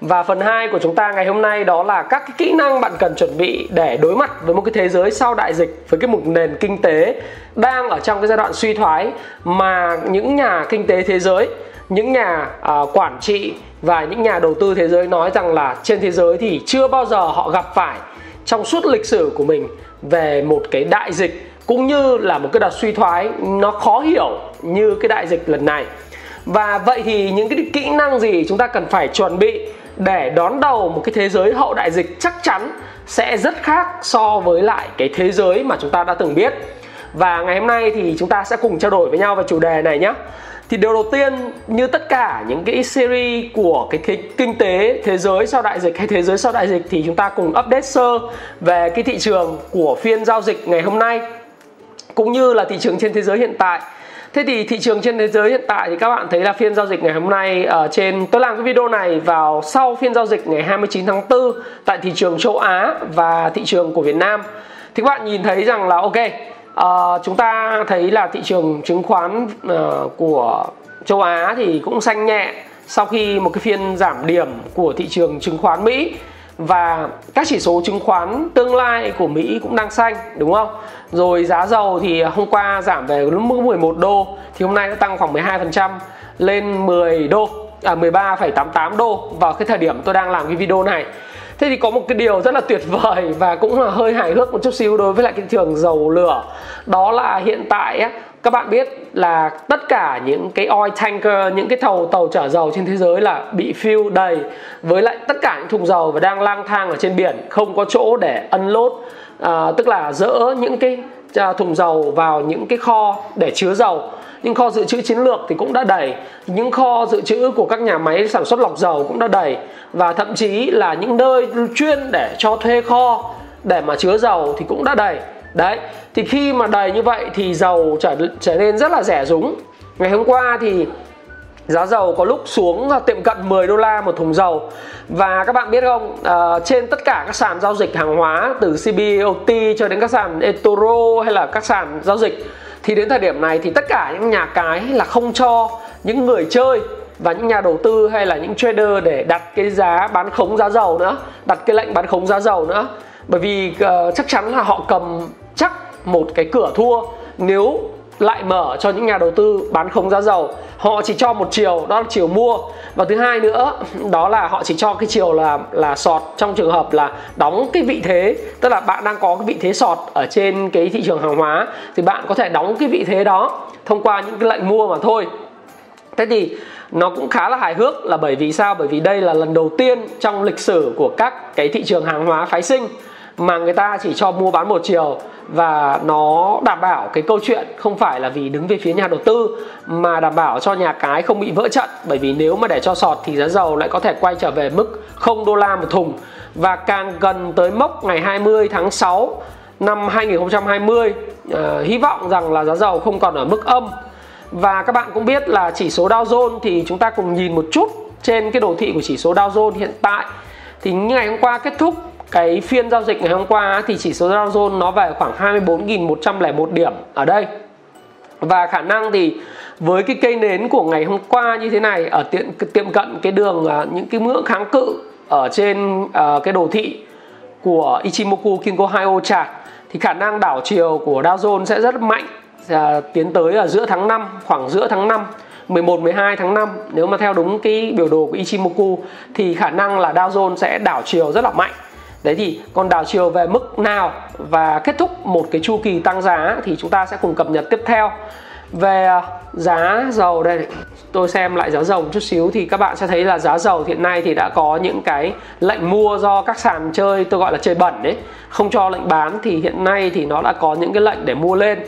Và phần 2 của chúng ta ngày hôm nay đó là các cái kỹ năng bạn cần chuẩn bị để đối mặt với một cái thế giới sau đại dịch với cái một nền kinh tế đang ở trong cái giai đoạn suy thoái mà những nhà kinh tế thế giới, những nhà uh, quản trị và những nhà đầu tư thế giới nói rằng là trên thế giới thì chưa bao giờ họ gặp phải trong suốt lịch sử của mình về một cái đại dịch cũng như là một cái đợt suy thoái nó khó hiểu như cái đại dịch lần này. Và vậy thì những cái kỹ năng gì chúng ta cần phải chuẩn bị để đón đầu một cái thế giới hậu đại dịch chắc chắn sẽ rất khác so với lại cái thế giới mà chúng ta đã từng biết. Và ngày hôm nay thì chúng ta sẽ cùng trao đổi với nhau về chủ đề này nhé thì điều đầu tiên như tất cả những cái series của cái cái kinh tế thế giới sau đại dịch hay thế giới sau đại dịch thì chúng ta cùng update sơ về cái thị trường của phiên giao dịch ngày hôm nay, cũng như là thị trường trên thế giới hiện tại. Thế thì thị trường trên thế giới hiện tại thì các bạn thấy là phiên giao dịch ngày hôm nay ở trên tôi làm cái video này vào sau phiên giao dịch ngày 29 tháng 4 tại thị trường châu Á và thị trường của Việt Nam. Thì các bạn nhìn thấy rằng là ok, uh, chúng ta thấy là thị trường chứng khoán uh, của châu Á thì cũng xanh nhẹ sau khi một cái phiên giảm điểm của thị trường chứng khoán Mỹ và các chỉ số chứng khoán tương lai của Mỹ cũng đang xanh đúng không? Rồi giá dầu thì hôm qua giảm về lúc mức 11 đô thì hôm nay nó tăng khoảng 12% lên 10 đô à 13,88 đô vào cái thời điểm tôi đang làm cái video này. Thế thì có một cái điều rất là tuyệt vời và cũng là hơi hài hước một chút xíu đối với lại cái thị trường dầu lửa. Đó là hiện tại á, các bạn biết là tất cả những cái oil tanker những cái tàu tàu chở dầu trên thế giới là bị fill đầy với lại tất cả những thùng dầu và đang lang thang ở trên biển không có chỗ để unload à, tức là dỡ những cái à, thùng dầu vào những cái kho để chứa dầu. Những kho dự trữ chiến lược thì cũng đã đầy những kho dự trữ của các nhà máy sản xuất lọc dầu cũng đã đầy. Và thậm chí là những nơi chuyên để cho thuê kho để mà chứa dầu thì cũng đã đầy đấy thì khi mà đầy như vậy thì dầu trở trở nên rất là rẻ rúng. Ngày hôm qua thì giá dầu có lúc xuống tiệm cận 10 đô la một thùng dầu. Và các bạn biết không à, trên tất cả các sàn giao dịch hàng hóa từ CBOT cho đến các sàn eToro hay là các sàn giao dịch thì đến thời điểm này thì tất cả những nhà cái là không cho những người chơi và những nhà đầu tư hay là những trader để đặt cái giá bán khống giá dầu nữa đặt cái lệnh bán khống giá dầu nữa. Bởi vì uh, chắc chắn là họ cầm chắc một cái cửa thua nếu lại mở cho những nhà đầu tư bán khống giá dầu. Họ chỉ cho một chiều, đó là chiều mua. Và thứ hai nữa, đó là họ chỉ cho cái chiều là là sọt trong trường hợp là đóng cái vị thế, tức là bạn đang có cái vị thế sọt ở trên cái thị trường hàng hóa thì bạn có thể đóng cái vị thế đó thông qua những cái lệnh mua mà thôi. Thế thì nó cũng khá là hài hước là bởi vì sao? Bởi vì đây là lần đầu tiên trong lịch sử của các cái thị trường hàng hóa phái sinh mà người ta chỉ cho mua bán một chiều. Và nó đảm bảo cái câu chuyện không phải là vì đứng về phía nhà đầu tư mà đảm bảo cho nhà cái không bị vỡ trận. Bởi vì nếu mà để cho sọt thì giá dầu lại có thể quay trở về mức 0 đô la một thùng. Và càng gần tới mốc ngày 20 tháng 6 năm 2020 uh, ờ, hy vọng rằng là giá dầu không còn ở mức âm. Và các bạn cũng biết là chỉ số Dow Jones thì chúng ta cùng nhìn một chút trên cái đồ thị của chỉ số Dow Jones hiện tại. Thì ngày hôm qua kết thúc cái phiên giao dịch ngày hôm qua thì chỉ số Dow Jones nó về khoảng 24.101 điểm ở đây. Và khả năng thì với cái cây nến của ngày hôm qua như thế này ở tiệm tiệm cận cái đường à, những cái ngưỡng kháng cự ở trên uh, cái đồ thị của Ichimoku Kinko Hyo chart thì khả năng đảo chiều của Dow Jones sẽ rất mạnh à, tiến tới ở giữa tháng 5 khoảng giữa tháng 5 11 12 tháng 5 nếu mà theo đúng cái biểu đồ của Ichimoku thì khả năng là Dow Jones sẽ đảo chiều rất là mạnh. Đấy thì còn đảo chiều về mức nào và kết thúc một cái chu kỳ tăng giá thì chúng ta sẽ cùng cập nhật tiếp theo. Về à, giá dầu đây tôi xem lại giá dầu một chút xíu thì các bạn sẽ thấy là giá dầu hiện nay thì đã có những cái lệnh mua do các sàn chơi tôi gọi là chơi bẩn đấy không cho lệnh bán thì hiện nay thì nó đã có những cái lệnh để mua lên.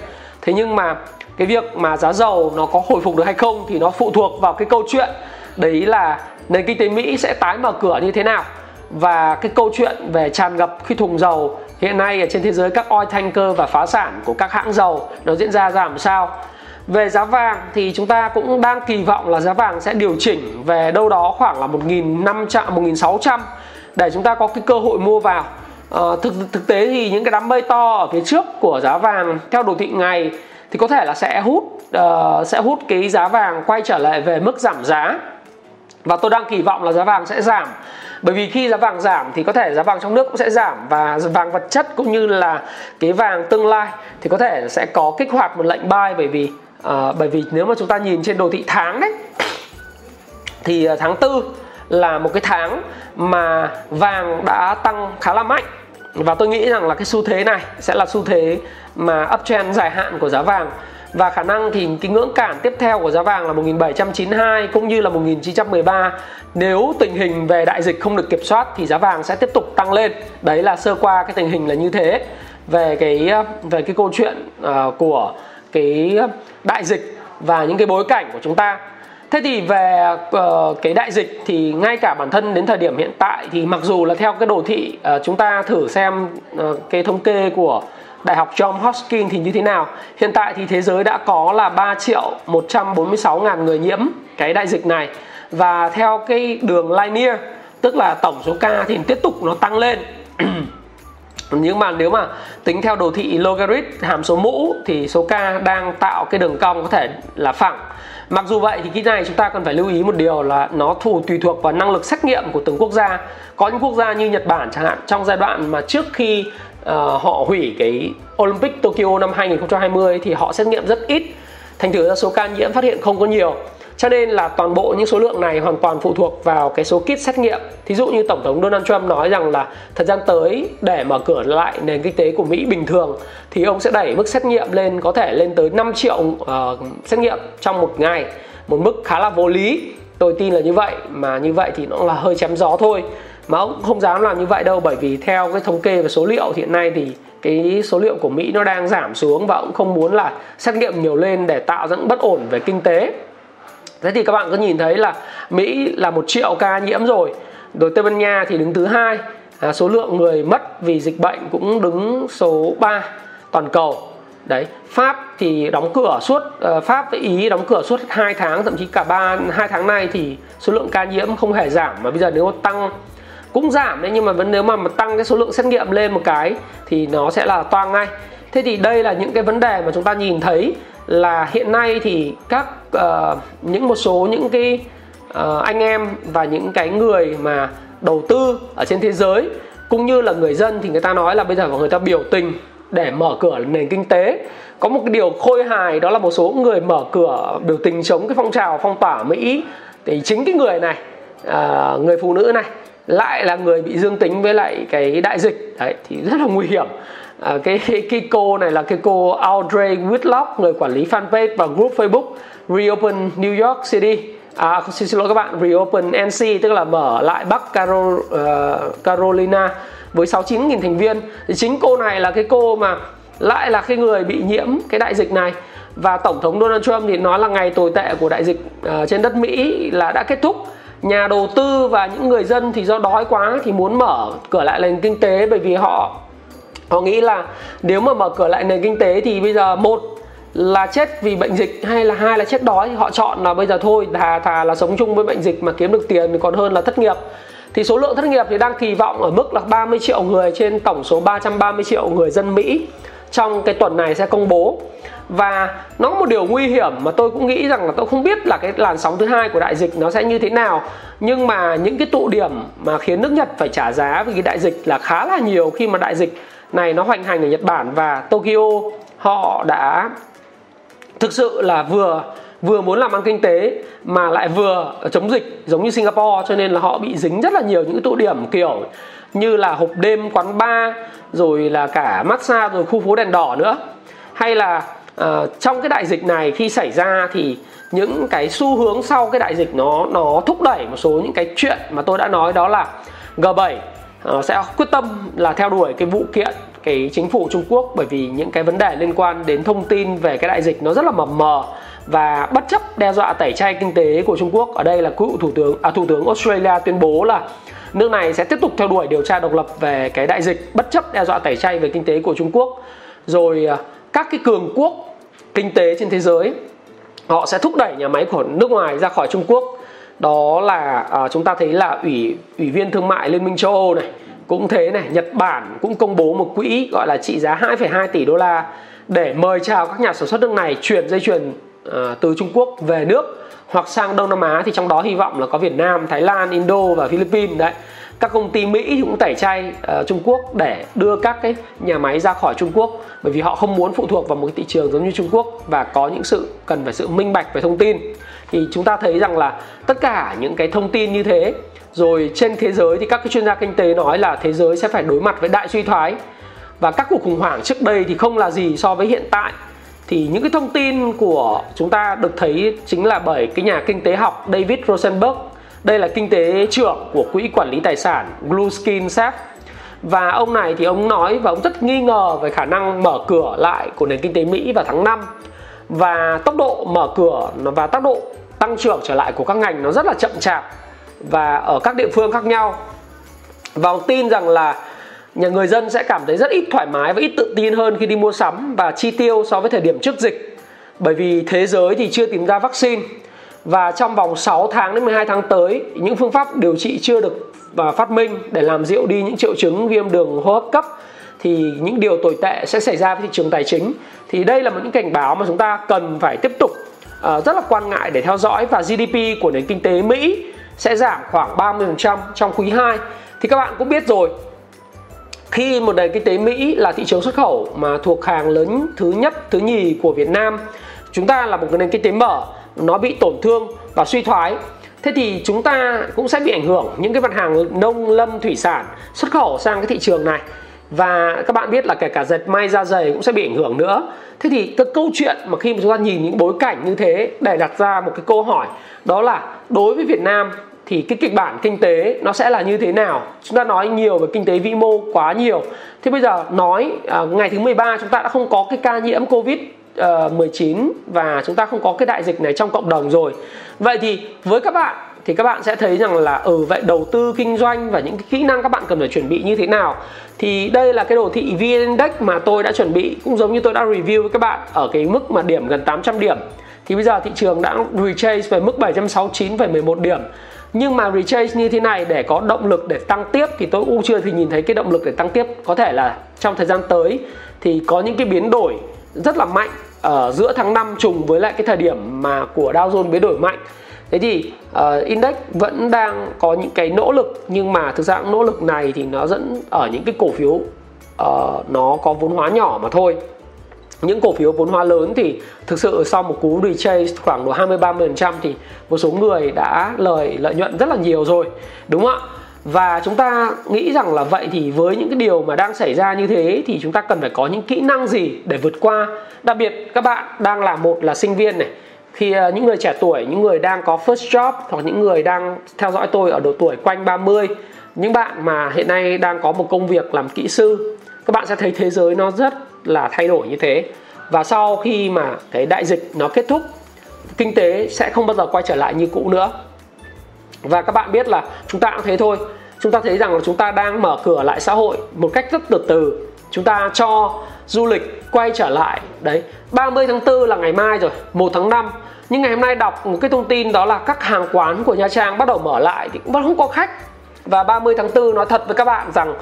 Thế nhưng mà cái việc mà giá dầu nó có hồi phục được hay không thì nó phụ thuộc vào cái câu chuyện, đấy là nền kinh tế Mỹ sẽ tái mở cửa như thế nào và cái câu chuyện về tràn ngập khi thùng dầu hiện nay ở trên thế giới các oil tanker và phá sản của các hãng dầu nó diễn ra ra làm sao? Về giá vàng thì chúng ta cũng đang kỳ vọng là giá vàng sẽ điều chỉnh về đâu đó khoảng là 1.500 1.600 để chúng ta có cái cơ hội mua vào. À, thực thực tế thì những cái đám mây to ở phía trước của giá vàng theo đồ thị ngày thì có thể là sẽ hút uh, sẽ hút cái giá vàng quay trở lại về mức giảm giá và tôi đang kỳ vọng là giá vàng sẽ giảm. Bởi vì khi giá vàng giảm thì có thể giá vàng trong nước cũng sẽ giảm và vàng vật chất cũng như là cái vàng tương lai thì có thể sẽ có kích hoạt một lệnh buy bởi vì uh, bởi vì nếu mà chúng ta nhìn trên đồ thị tháng đấy thì ờ, tháng tư là một cái tháng mà vàng đã tăng khá là mạnh. Và tôi nghĩ rằng là cái xu thế này sẽ là xu thế mà uptrend dài hạn của giá vàng và khả năng thì cái ngưỡng cản tiếp theo của giá vàng là 1792 cũng như là 1913 nếu tình hình về đại dịch không được kiểm soát thì giá vàng sẽ tiếp tục tăng lên. Đấy là sơ qua cái tình hình là như thế. Về cái về cái câu chuyện uh, của cái đại dịch và những cái bối cảnh của chúng ta. Thế thì về uh, cái đại dịch thì ngay cả bản thân đến thời điểm hiện tại thì mặc dù là theo cái đồ thị uh, chúng ta thử xem uh, cái thống kê của Đại học John Hopkins thì như thế nào? Hiện tại thì thế giới đã có là 3 triệu 146 ngàn người nhiễm cái đại dịch này. Và theo cái đường linear tức là tổng số ca thì tiếp tục nó tăng lên. Nhưng mà nếu mà tính theo đồ thị logarit, hàm số mũ, thì số ca đang tạo cái đường cong có thể là phẳng. Mặc dù vậy thì cái này chúng ta cần phải lưu ý một điều là nó thù tùy thuộc vào năng lực xét nghiệm của từng quốc gia. Có những quốc gia như Nhật Bản chẳng hạn, trong giai đoạn mà trước khi uh, họ hủy cái Olympic Tokyo năm 2020 thì họ xét nghiệm rất ít. Thành thử ra số ca nhiễm phát hiện không có nhiều. Cho nên là toàn bộ những số lượng này hoàn toàn phụ thuộc vào cái số kit xét nghiệm. Thí dụ như tổng thống Donald Trump nói rằng là thời gian tới để mở cửa lại nền kinh tế của Mỹ bình thường thì ông sẽ đẩy mức xét nghiệm lên có thể lên tới 5 triệu uh, xét nghiệm trong một ngày. Một mức khá là vô lý. Tôi tin là như vậy mà như vậy thì nó là hơi chém gió thôi mà ông không dám làm như vậy đâu bởi vì theo cái thống kê và số liệu hiện nay thì cái số liệu của Mỹ nó đang giảm xuống và cũng không muốn là xét nghiệm nhiều lên để tạo ra bất ổn về kinh tế. Thế thì các bạn có nhìn thấy là Mỹ là một triệu ca nhiễm rồi. Rồi Tây Ban Nha thì đứng thứ hai. À, số lượng người mất vì dịch bệnh cũng đứng số 3 toàn cầu. Đấy Pháp thì đóng cửa suốt uh, Pháp với Ý đóng cửa suốt 2 tháng thậm chí cả ba hai tháng nay thì số lượng ca nhiễm không hề giảm. Mà bây giờ nếu tăng cũng giảm đấy nhưng mà vẫn nếu mà mà tăng cái số lượng xét nghiệm lên một cái thì nó sẽ là toang ngay. Thế thì đây là những cái vấn đề mà chúng ta nhìn thấy là hiện nay thì các uh, những một số những cái uh, anh em và những cái người mà đầu tư ở trên thế giới cũng như là người dân thì người ta nói là bây giờ người ta biểu tình để mở cửa nền kinh tế. Có một cái điều khôi hài đó là một số người mở cửa biểu tình chống cái phong trào phong tỏa Mỹ. Thì chính cái người này uh, người phụ nữ này lại là người bị dương tính với lại cái đại dịch. Đấy thì rất là nguy hiểm. À, cái cái cô này là cái cô Audrey Whitlock người quản lý fanpage và group Facebook Reopen New York City. À xin, xin lỗi các bạn Reopen NC tức là mở lại Bắc Carol, uh, ờ, Carolina với 69.000 thành viên. Thì chính cô này là cái cô mà lại là cái người bị nhiễm cái đại dịch này. Và tổng thống Donald Trump thì nói là ngày tồi tệ của đại dịch uh, trên đất Mỹ là đã kết thúc nhà đầu tư và những người dân thì do đói quá thì muốn mở cửa lại nền kinh tế bởi vì họ họ nghĩ là nếu mà mở cửa lại nền kinh tế thì bây giờ một là chết vì bệnh dịch hay là hai là chết đói thì họ chọn là bây giờ thôi, thà thà là sống chung với bệnh dịch mà kiếm được tiền thì còn hơn là thất nghiệp. Thì số lượng thất nghiệp thì đang kỳ vọng ở mức là 30 triệu người trên tổng số 330 triệu người dân Mỹ trong cái tuần này sẽ công bố. Và nó có một điều nguy hiểm mà tôi cũng nghĩ rằng là tôi không biết là cái làn sóng thứ hai của đại dịch nó sẽ như thế nào. Nhưng mà những cái tụ điểm mà khiến nước Nhật phải trả giá vì cái đại dịch là khá là nhiều khi mà đại dịch này nó hoành hành ở Nhật Bản và Tokyo, họ đã thực sự là vừa vừa muốn làm ăn kinh tế mà lại vừa chống dịch giống như Singapore, cho nên là họ bị dính rất là nhiều những tụ điểm kiểu như là hộp đêm quán bar rồi là cả massage rồi khu phố đèn đỏ nữa. Hay là uh, trong cái đại dịch này khi xảy ra thì những cái xu hướng sau cái đại dịch nó nó thúc đẩy một số những cái chuyện mà tôi đã nói đó là G7 uh, à, sẽ quyết tâm là theo đuổi cái vụ kiện cái chính phủ Trung Quốc bởi vì những cái vấn đề liên quan đến thông tin về cái đại dịch nó rất là mập mờ và bất chấp đe dọa tẩy chay kinh tế của Trung Quốc. Ở đây là cựu thủ tướng à, thủ tướng Australia tuyên bố là nước này sẽ tiếp tục theo đuổi điều tra độc lập về cái đại dịch bất chấp đe dọa tẩy chay về kinh tế của Trung Quốc. Rồi à, các cái cường quốc kinh tế trên thế giới họ sẽ thúc đẩy nhà máy của nước ngoài ra khỏi Trung Quốc. Đó là à, chúng ta thấy là ủy ủy viên thương mại Liên minh châu Âu này cũng thế này Nhật Bản cũng công bố một quỹ gọi là trị giá 2,2 tỷ đô la để mời chào các nhà sản xuất nước này chuyển dây chuyền à, từ Trung Quốc về nước hoặc sang Đông Nam Á thì trong đó hy vọng là có Việt Nam, Thái Lan, Indo và Philippines đấy. Các công ty Mỹ cũng tẩy chay uh, Trung Quốc để đưa các cái nhà máy ra khỏi Trung Quốc. Bởi vì họ không muốn phụ thuộc vào một cái thị trường giống như Trung Quốc và có những sự cần phải sự minh bạch về thông tin. Thì chúng ta thấy rằng là tất cả những cái thông tin như thế rồi trên thế giới thì các cái chuyên gia kinh tế nói là thế giới sẽ phải đối mặt với đại suy thoái. Và các cuộc khủng hoảng trước đây thì không là gì so với hiện tại thì những cái thông tin của chúng ta được thấy chính là bởi cái nhà kinh tế học David Rosenberg. Đây là kinh tế trưởng của quỹ quản lý tài sản Blueskin Saf và ông này thì ông nói và ông rất nghi ngờ về khả năng mở cửa lại của nền kinh tế Mỹ vào tháng 5 và tốc độ mở cửa và tốc độ tăng trưởng trở lại của các ngành nó rất là chậm chạp và ở các địa phương khác nhau. Và ông tin rằng là nhà người dân sẽ cảm thấy rất ít thoải mái và ít tự tin hơn khi đi mua sắm và chi tiêu so với thời điểm trước dịch. Bởi vì thế giới thì chưa tìm ra vaccine. Và trong vòng 6 tháng đến 12 tháng tới những phương pháp điều trị chưa được và phát minh để làm dịu đi những triệu chứng viêm đường hô hấp cấp thì những điều tồi tệ sẽ xảy ra với thị trường tài chính. Thì đây là một những cảnh báo mà chúng ta cần phải tiếp tục uh, rất là quan ngại để theo dõi và GDP của nền kinh tế Mỹ sẽ giảm khoảng 30% trong quý 2 thì các bạn cũng biết rồi khi một nền kinh tế Mỹ là thị trường xuất khẩu mà thuộc hàng lớn thứ nhất, thứ nhì của Việt Nam, chúng ta là một nền kinh tế mở, nó bị tổn thương và suy thoái. Thế thì chúng ta cũng sẽ bị ảnh hưởng những cái mặt hàng nông lâm thủy sản xuất khẩu sang cái thị trường này. Và các bạn biết là kể cả dệt may, da dày cũng sẽ bị ảnh hưởng nữa. Thế thì cái câu chuyện mà khi mà chúng ta nhìn những bối cảnh như thế để đặt ra một cái câu hỏi, đó là đối với Việt Nam thì cái kịch bản kinh tế nó sẽ là như thế nào? Chúng ta nói nhiều về kinh tế vĩ mô quá nhiều. Thế bây giờ nói à, ngày thứ 13 chúng ta đã không có cái ca nhiễm covid ờ, 19 và chúng ta không có cái đại dịch này trong cộng đồng rồi. Vậy thì với các bạn thì các bạn sẽ thấy rằng là ở ừ, vậy đầu tư kinh doanh và những cái kỹ năng các bạn cần phải chuẩn bị như thế nào? Thì đây là cái đồ thị VN Index mà tôi đã chuẩn bị cũng giống như tôi đã review với các bạn ở cái mức mà điểm gần 800 điểm. Thì bây giờ thị trường đã retrace về mức 769,11 điểm nhưng mà retrace như thế này để có động lực để tăng tiếp thì tôi cũng chưa thì nhìn thấy cái động lực để tăng tiếp. Có thể là trong thời gian tới thì có những cái biến đổi rất là mạnh ở giữa tháng 5 trùng với lại cái thời điểm mà của Dow Jones biến đổi mạnh. Thế thì uh, index vẫn đang có những cái nỗ lực nhưng mà thực ra nỗ lực này thì nó dẫn ở những cái cổ phiếu uh, nó có vốn hóa nhỏ mà thôi những cổ phiếu vốn hóa lớn thì thực sự sau một cú retrace khoảng độ 20 30% thì một số người đã lời, lợi nhuận rất là nhiều rồi, đúng không ạ? Và chúng ta nghĩ rằng là vậy thì với những cái điều mà đang xảy ra như thế thì chúng ta cần phải có những kỹ năng gì để vượt qua? Đặc biệt, các bạn đang là một là sinh viên này, khi ờ, những người trẻ tuổi, những người đang có first job hoặc những người đang theo dõi tôi ở độ tuổi quanh 30 những bạn mà hiện nay đang có một công việc làm kỹ sư, các bạn sẽ thấy thế giới nó rất là thay đổi như thế. Và sau khi mà cái đại dịch nó kết thúc, kinh tế sẽ không bao giờ quay trở lại như cũ nữa. Và các bạn biết là chúng ta cũng thế thôi. Chúng ta thấy rằng là chúng ta đang mở cửa lại xã hội một cách rất từ từ. Chúng ta cho du lịch quay trở lại. Đấy 30 tháng 4 là ngày mai rồi 1 tháng 5 nhưng ngày hôm nay đọc một cái thông tin đó là các hàng quán của Nha Trang bắt đầu mở lại thì cũng vẫn không có khách. Và 30 tháng 4 nói thật với các bạn rằng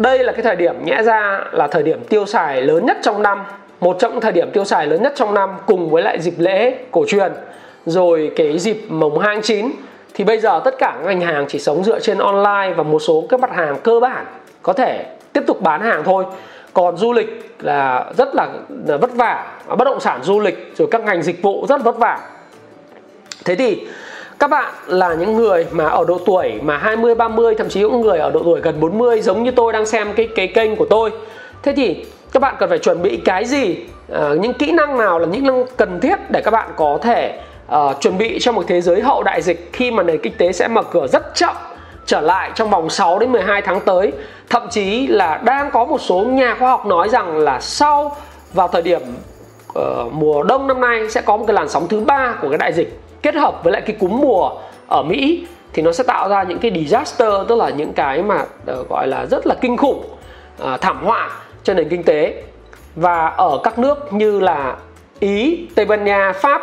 đây là cái thời điểm nhẽ ra là thời điểm tiêu xài lớn nhất trong năm một trong những thời điểm tiêu xài lớn nhất trong năm cùng với lại dịp lễ cổ truyền. Rồi cái dịp mồng hai tháng 9 thì bây giờ tất cả các ngành hàng chỉ sống dựa trên online và một số các mặt hàng cơ bản có thể tiếp tục bán hàng thôi. Còn du lịch là rất là, vất vả bất động sản du lịch rồi các ngành dịch vụ rất vất vả. Thế thì các bạn là những người mà ở độ tuổi mà 20 30 thậm chí những người ở độ tuổi gần 40 giống như tôi đang xem cái cái kênh của tôi. Thế thì các bạn cần phải chuẩn bị cái gì? À, những kỹ năng nào là những năng cần thiết để các bạn có thể uh, chuẩn bị cho một thế giới hậu đại dịch khi mà nền kinh tế sẽ mở cửa rất chậm trở lại trong vòng 6 đến 12 tháng tới. Thậm chí là đang có một số nhà khoa học nói rằng là sau vào thời điểm uh, mùa đông năm nay sẽ có một cái làn sóng thứ ba của cái đại dịch kết hợp với lại cái cúm mùa ở Mỹ thì nó sẽ tạo ra những cái disaster tức là những cái mà ờ, gọi là rất là kinh khủng ờ, thảm họa cho nền kinh tế. Và ở các nước như là Ý, Tây Ban Nha, Pháp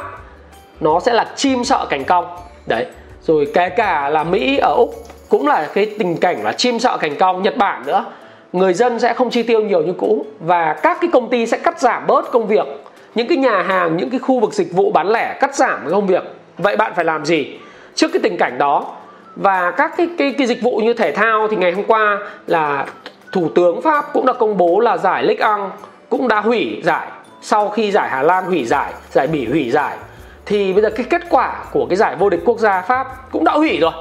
nó sẽ là chim sợ cảnh cong. Đấy rồi kể cả là Mỹ ở Úc cũng là cái tình cảnh là chim sợ cảnh cong. Nhật Bản nữa người dân sẽ không chi tiêu nhiều như cũ và các cái công ty sẽ cắt giảm bớt công việc. Những cái nhà hàng những cái khu vực dịch vụ bán lẻ cắt giảm cái công việc vậy bạn phải làm gì trước cái tình cảnh đó? Và các cái cái, cái dịch vụ như thể thao thì ngày hôm qua là thủ tướng pháp cũng đã công bố là giải Ligue 1 cũng đã hủy giải. Sau khi giải Hà Lan hủy giải giải Bỉ hủy giải thì bây giờ cái kết quả của cái giải vô địch quốc gia Pháp cũng đã hủy rồi.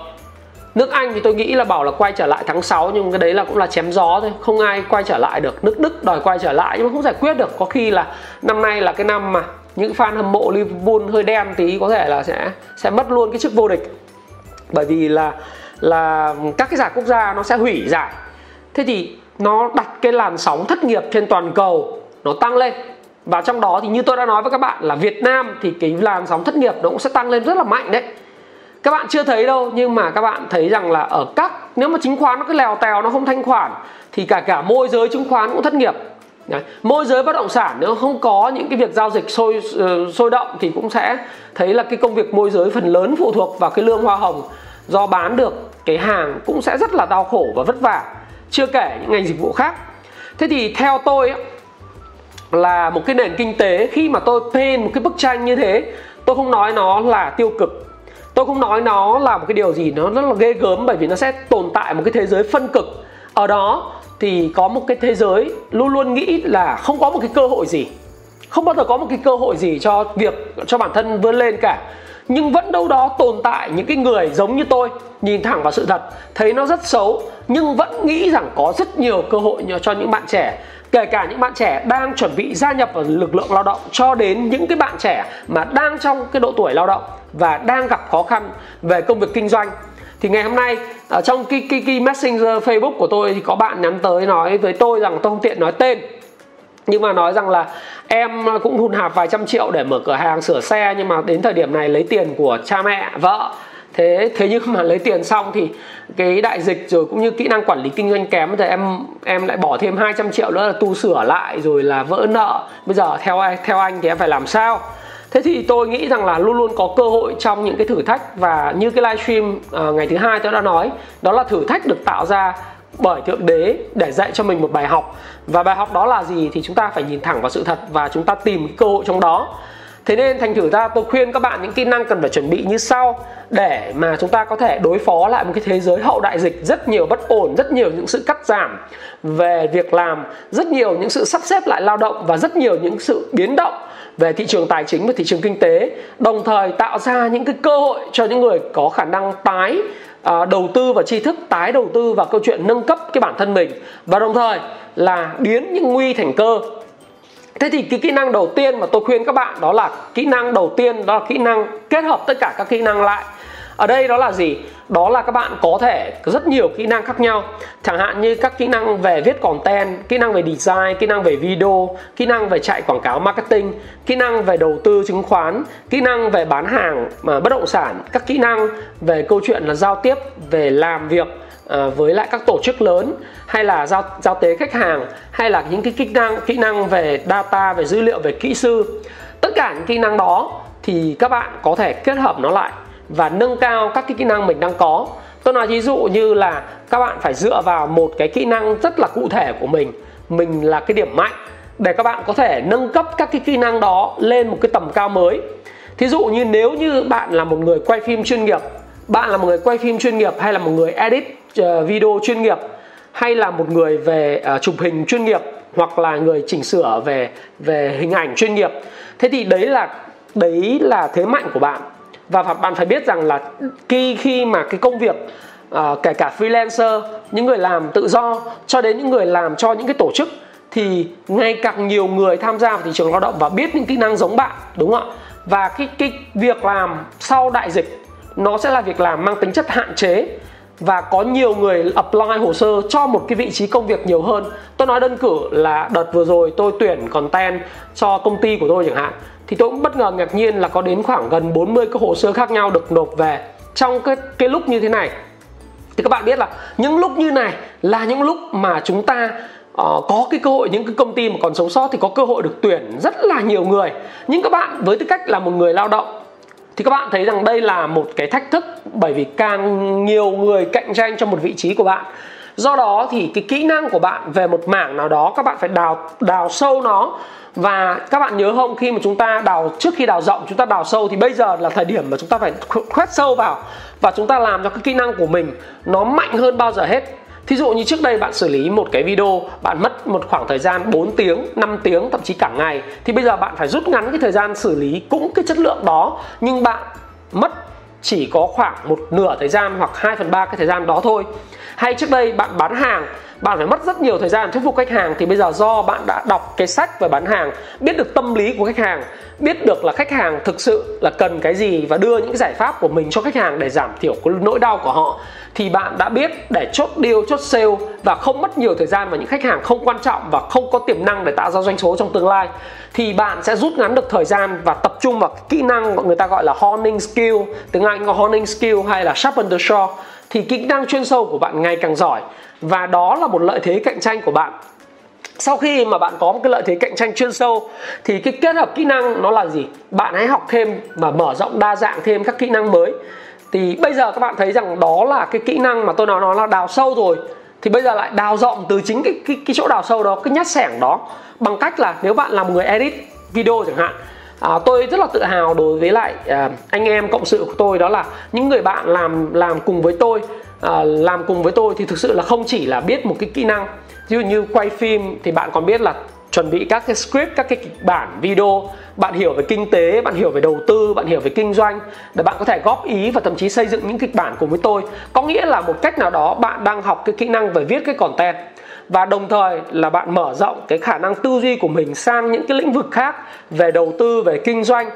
Nước Anh thì tôi nghĩ là bảo là quay trở lại tháng 6 nhưng cái đấy là cũng là chém gió thôi. Không ai quay trở lại được. Nước Đức đòi quay trở lại nhưng mà không giải quyết được. Có khi là năm nay là cái năm mà những fan hâm mộ Liverpool hơi đen tí có thể là sẽ sẽ mất luôn cái chức vô địch. Bởi vì là là các cái giải quốc gia nó sẽ hủy giải. Thế thì nó đặt cái làn sóng thất nghiệp trên toàn cầu, nó tăng lên. Và trong đó thì như tôi đã nói với các bạn là Việt Nam thì cái làn sóng thất nghiệp nó cũng sẽ tăng lên rất là mạnh đấy. Các bạn chưa thấy đâu, nhưng mà các bạn thấy rằng là ở các, nếu mà chứng khoán nó cứ lèo tèo, nó không thanh khoản, thì cả cả môi giới chứng khoán cũng thất nghiệp. Đấy. môi giới bất động sản nếu không có những cái việc giao dịch sôi uh, sôi động thì cũng sẽ thấy là cái công việc môi giới phần lớn phụ thuộc vào cái lương hoa hồng. Do bán được cái hàng cũng sẽ rất là đau khổ và vất vả chưa kể những ngành dịch vụ khác. Thế thì theo tôi là một cái nền kinh tế khi mà tôi paint một cái bức tranh như thế tôi không nói nó là tiêu cực. Tôi không nói nó là một cái điều gì nó rất là ghê gớm bởi vì nó sẽ tồn tại một cái thế giới phân cực. Ở đó thì có một cái thế giới luôn luôn nghĩ là không có một cái cơ hội gì. Không bao giờ có một cái cơ hội gì cho việc, cho bản thân vươn lên cả. Nhưng vẫn đâu đó tồn tại những cái người giống như tôi, nhìn thẳng vào sự thật, thấy nó rất xấu, nhưng vẫn nghĩ rằng có rất nhiều cơ hội cho những bạn trẻ. Kể cả những bạn trẻ đang chuẩn bị gia nhập vào lực lượng lao động cho đến những cái bạn trẻ mà đang trong cái độ tuổi lao động và đang gặp khó khăn về công việc kinh doanh thì ngày hôm nay ở trong cái cái cái messenger facebook của tôi thì có bạn nhắn tới nói với tôi rằng tôi không tiện nói tên. Nhưng mà nói rằng là em cũng hùn hạp vài trăm triệu để mở cửa hàng sửa xe, nhưng mà đến thời điểm này lấy tiền của cha mẹ, vợ. Thế thế nhưng mà lấy tiền xong thì cái đại dịch rồi cũng như kỹ năng quản lý kinh doanh kém thì em em lại bỏ thêm 200 triệu nữa là tu sửa lại rồi là vỡ nợ. Bây giờ theo theo anh thì em phải làm sao? Thế thì tôi nghĩ rằng là luôn luôn có cơ hội trong những cái thử thách và như cái livestream uh, ờ, ngày thứ hai tôi đã nói đó là thử thách được tạo ra bởi thượng đế để dạy cho mình một bài học. Và bài học đó là gì thì chúng ta phải nhìn thẳng vào sự thật và chúng ta tìm cơ hội trong đó thế nên thành thử ra tôi khuyên các bạn những kỹ năng cần phải chuẩn bị như sau. Để mà chúng ta có thể đối phó lại một cái thế giới hậu đại dịch rất nhiều bất ổn rất nhiều những sự cắt giảm về việc làm rất nhiều những sự sắp xếp lại lao động và rất nhiều những sự biến động về thị trường tài chính và thị trường kinh tế đồng thời tạo ra những cái cơ hội cho những người có khả năng tái à, đầu tư và tri thức tái đầu tư vào câu chuyện nâng cấp cái bản thân mình và đồng thời là biến những nguy thành cơ thế thì cái kỹ năng đầu tiên mà tôi khuyên các bạn đó là kỹ năng đầu tiên đó là kỹ năng kết hợp tất cả các kỹ năng lại ở đây đó là gì đó là các bạn có thể có rất nhiều kỹ năng khác nhau chẳng hạn như các kỹ năng về viết content kỹ năng về design kỹ năng về video kỹ năng về chạy quảng cáo marketing kỹ năng về đầu tư chứng khoán kỹ năng về bán hàng mà bất động sản các kỹ năng về câu chuyện là giao tiếp về làm việc À, với lại các tổ chức lớn, hay là giao giao tế khách hàng, hay là những cái kỹ năng kỹ năng về data, về dữ liệu, về kỹ sư. Tất cả những kỹ năng đó thì các bạn có thể kết hợp nó lại và nâng cao các cái kỹ năng mình đang có. Tôi nói ví dụ như là các bạn phải dựa vào một cái kỹ năng rất là cụ thể của mình. Mình là cái điểm mạnh. Để các bạn có thể nâng cấp các cái kỹ năng đó lên một cái tầm cao mới. Thí dụ như nếu như bạn là một người quay phim chuyên nghiệp bạn là một người quay phim chuyên nghiệp hay là một người edit ờ, video chuyên nghiệp? Hay là một người về uh, chụp hình chuyên nghiệp hoặc là người chỉnh sửa về về hình ảnh chuyên nghiệp? Thế thì đấy là đấy là thế mạnh của bạn. Và bạn phải biết rằng là khi khi mà cái công việc uh, kể cả freelancer những người làm tự do cho đến những người làm cho những cái tổ chức thì ngày càng nhiều người tham gia vào thị trường lao động và biết những kỹ năng giống bạn đúng không ạ? Và cái cái việc làm sau đại dịch nó sẽ là việc làm mang tính chất hạn chế và có nhiều người apply hồ sơ cho một cái vị trí công việc nhiều hơn. Tôi nói đơn cử là đợt vừa rồi tôi tuyển content cho công ty của tôi chẳng hạn thì tôi cũng bất ngờ ngạc nhiên là có đến khoảng gần 40 cái hồ sơ khác nhau được nộp về. Trong cái cái lúc như thế này thì các bạn biết là những lúc như này là những lúc mà chúng ta uh, có cái cơ hội những cái công ty mà còn sống sót thì có cơ hội được tuyển rất là nhiều người. Nhưng các bạn với tư cách là một người lao động thì các bạn thấy rằng đây là một cái thách thức, bởi vì càng nhiều người cạnh tranh cho một vị trí của bạn. Do đó thì cái kỹ năng của bạn về một mảng nào đó, các bạn phải đào đào sâu nó. Và các bạn nhớ không, khi mà chúng ta đào, trước khi đào rộng, chúng ta đào sâu thì bây giờ là thời điểm mà chúng ta phải khoét sâu vào. Và chúng ta làm cho cái kỹ năng của mình nó mạnh hơn bao giờ hết. Thí dụ như trước đây bạn xử lý một cái video bạn mất một khoảng thời gian 4 tiếng, 5 tiếng thậm chí cả ngày thì bây giờ bạn phải rút ngắn cái thời gian xử lý cũng cái chất lượng đó. Nhưng bạn mất chỉ có khoảng một nửa thời gian hoặc 2 phần ba cái thời gian đó thôi. Hay trước đây bạn bán hàng bạn phải mất rất nhiều thời gian thuyết phục khách hàng thì bây giờ do bạn đã đọc cái sách về bán hàng biết được tâm lý của khách hàng biết được là khách hàng thực sự là cần cái gì và đưa những cái giải pháp của mình cho khách hàng để giảm thiểu cái nỗi đau của họ thì bạn đã biết để chốt deal, chốt sale và không mất nhiều thời gian vào những khách hàng không quan trọng và không có tiềm năng để tạo ra doanh số trong tương lai, thì bạn sẽ rút ngắn được thời gian và tập trung vào kỹ năng mà người ta gọi là honing skill, tiếng Anh là honing skill hay là sharpen the saw. Thì kỹ năng chuyên sâu của bạn ngày càng giỏi và đó là một lợi thế cạnh tranh của bạn. Sau khi mà bạn có một cái lợi thế cạnh tranh chuyên sâu, thì cái kết hợp kỹ năng nó là gì? Bạn hãy học thêm và mở rộng đa dạng thêm các kỹ năng mới thì bây giờ các bạn thấy rằng đó là cái kỹ năng mà tôi nói nó là đào sâu rồi. Thì bây giờ lại đào rộng từ chính cái cái, cái chỗ đào sâu đó cái nhát sẻng đó bằng cách là nếu bạn là một người edit video chẳng hạn à, tôi rất là tự hào đối với lại à, anh em cộng sự của tôi đó là những người bạn làm làm cùng với tôi à, làm cùng với tôi thì thực sự là không chỉ là biết một cái kỹ năng. Ví dụ như quay phim thì bạn còn biết là chuẩn bị các cái script các cái kịch bản video. Bạn hiểu về kinh tế bạn hiểu về đầu tư bạn hiểu về kinh doanh để bạn có thể góp ý và thậm chí xây dựng những kịch bản cùng với tôi. Có nghĩa là một cách nào đó bạn đang học cái kỹ năng về viết cái content. Và đồng thời là bạn mở rộng cái khả năng tư duy của mình sang những cái lĩnh vực khác về đầu tư về kinh doanh.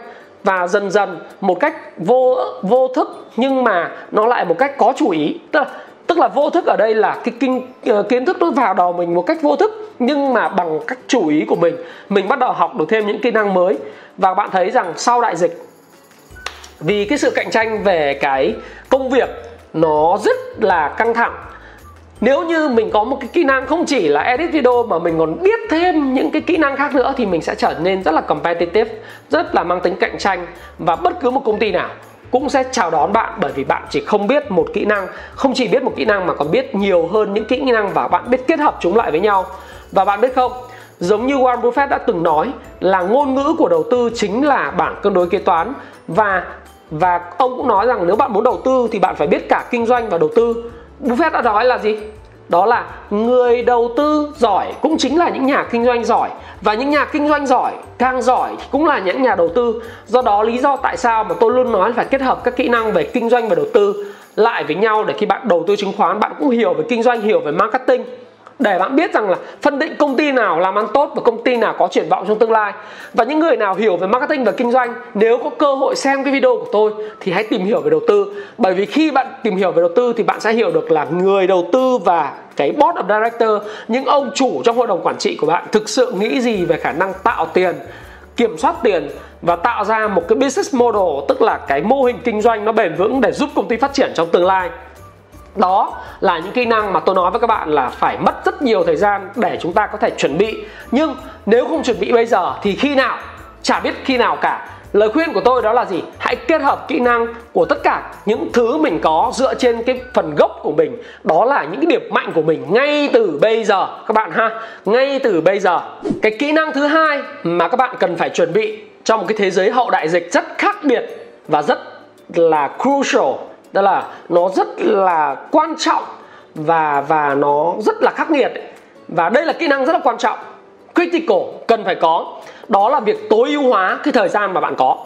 Và dần dần một cách vô vô thức nhưng mà nó lại một cách có chủ ý. Tức là, tức là vô thức ở đây là cái kinh ờ, kiến thức nó vào đầu mình một cách vô thức, nhưng mà bằng cách chủ ý của mình mình bắt đầu học được thêm những kỹ năng mới. Và bạn thấy rằng sau đại dịch, vì cái sự cạnh tranh về cái công việc nó rất là căng thẳng. Nếu như mình có một cái kỹ năng không chỉ là edit video mà mình còn biết thêm những cái kỹ năng khác nữa thì mình sẽ trở nên rất là competitive, rất là mang tính cạnh tranh và bất cứ một công ty nào cũng sẽ chào đón bạn bởi vì bạn chỉ không biết một kỹ năng, không chỉ biết một kỹ năng mà còn biết nhiều hơn những kỹ năng và bạn biết kết hợp chúng lại với nhau. Và bạn biết không, giống như Warren Buffett đã từng nói là ngôn ngữ của đầu tư chính là bảng cân đối kế toán. Và và ông cũng nói rằng nếu bạn muốn đầu tư thì bạn phải biết cả kinh doanh và đầu tư. Buffett đã nói là gì? Đó là người đầu tư giỏi cũng chính là những nhà kinh doanh giỏi. Và những nhà kinh doanh giỏi, càng giỏi cũng là những nhà đầu tư. Do đó, lý do tại sao mà tôi luôn nói phải kết hợp các kỹ năng về kinh doanh và đầu tư lại với nhau để khi bạn đầu tư chứng khoán, bạn cũng hiểu về kinh doanh, hiểu về marketing để bạn biết rằng là phân định công ty nào làm ăn tốt và công ty nào có triển vọng trong tương lai. Và những người nào hiểu về marketing và kinh doanh, nếu có cơ hội xem cái video của tôi thì hãy tìm hiểu về đầu tư. Bởi vì khi bạn tìm hiểu về đầu tư thì bạn sẽ hiểu được là người đầu tư và cái board of director, những ông chủ trong hội đồng quản trị của bạn thực sự nghĩ gì về khả năng tạo tiền, kiểm soát tiền và tạo ra một cái business model, tức là cái mô hình kinh doanh nó bền vững để giúp công ty phát triển trong tương lai đó là những kỹ năng mà tôi nói với các bạn là phải mất rất nhiều thời gian để chúng ta có thể chuẩn bị. Nhưng nếu không chuẩn bị bây giờ thì khi nào? Chả biết khi nào cả. Lời khuyên của tôi đó là gì? Hãy kết hợp kỹ năng của tất cả những thứ mình có dựa trên cái phần gốc của mình. Đó là những cái điểm mạnh của mình ngay từ bây giờ. Các bạn ha? Ngay từ bây giờ. Cái kỹ năng thứ hai mà các bạn cần phải chuẩn bị trong một cái thế giới hậu đại dịch rất khác biệt và rất là crucial đó là nó rất là quan trọng và và nó rất là khắc nghiệt và đây là kỹ năng rất là quan trọng, critical cần phải có. Đó là việc tối ưu hóa cái thời gian mà bạn có.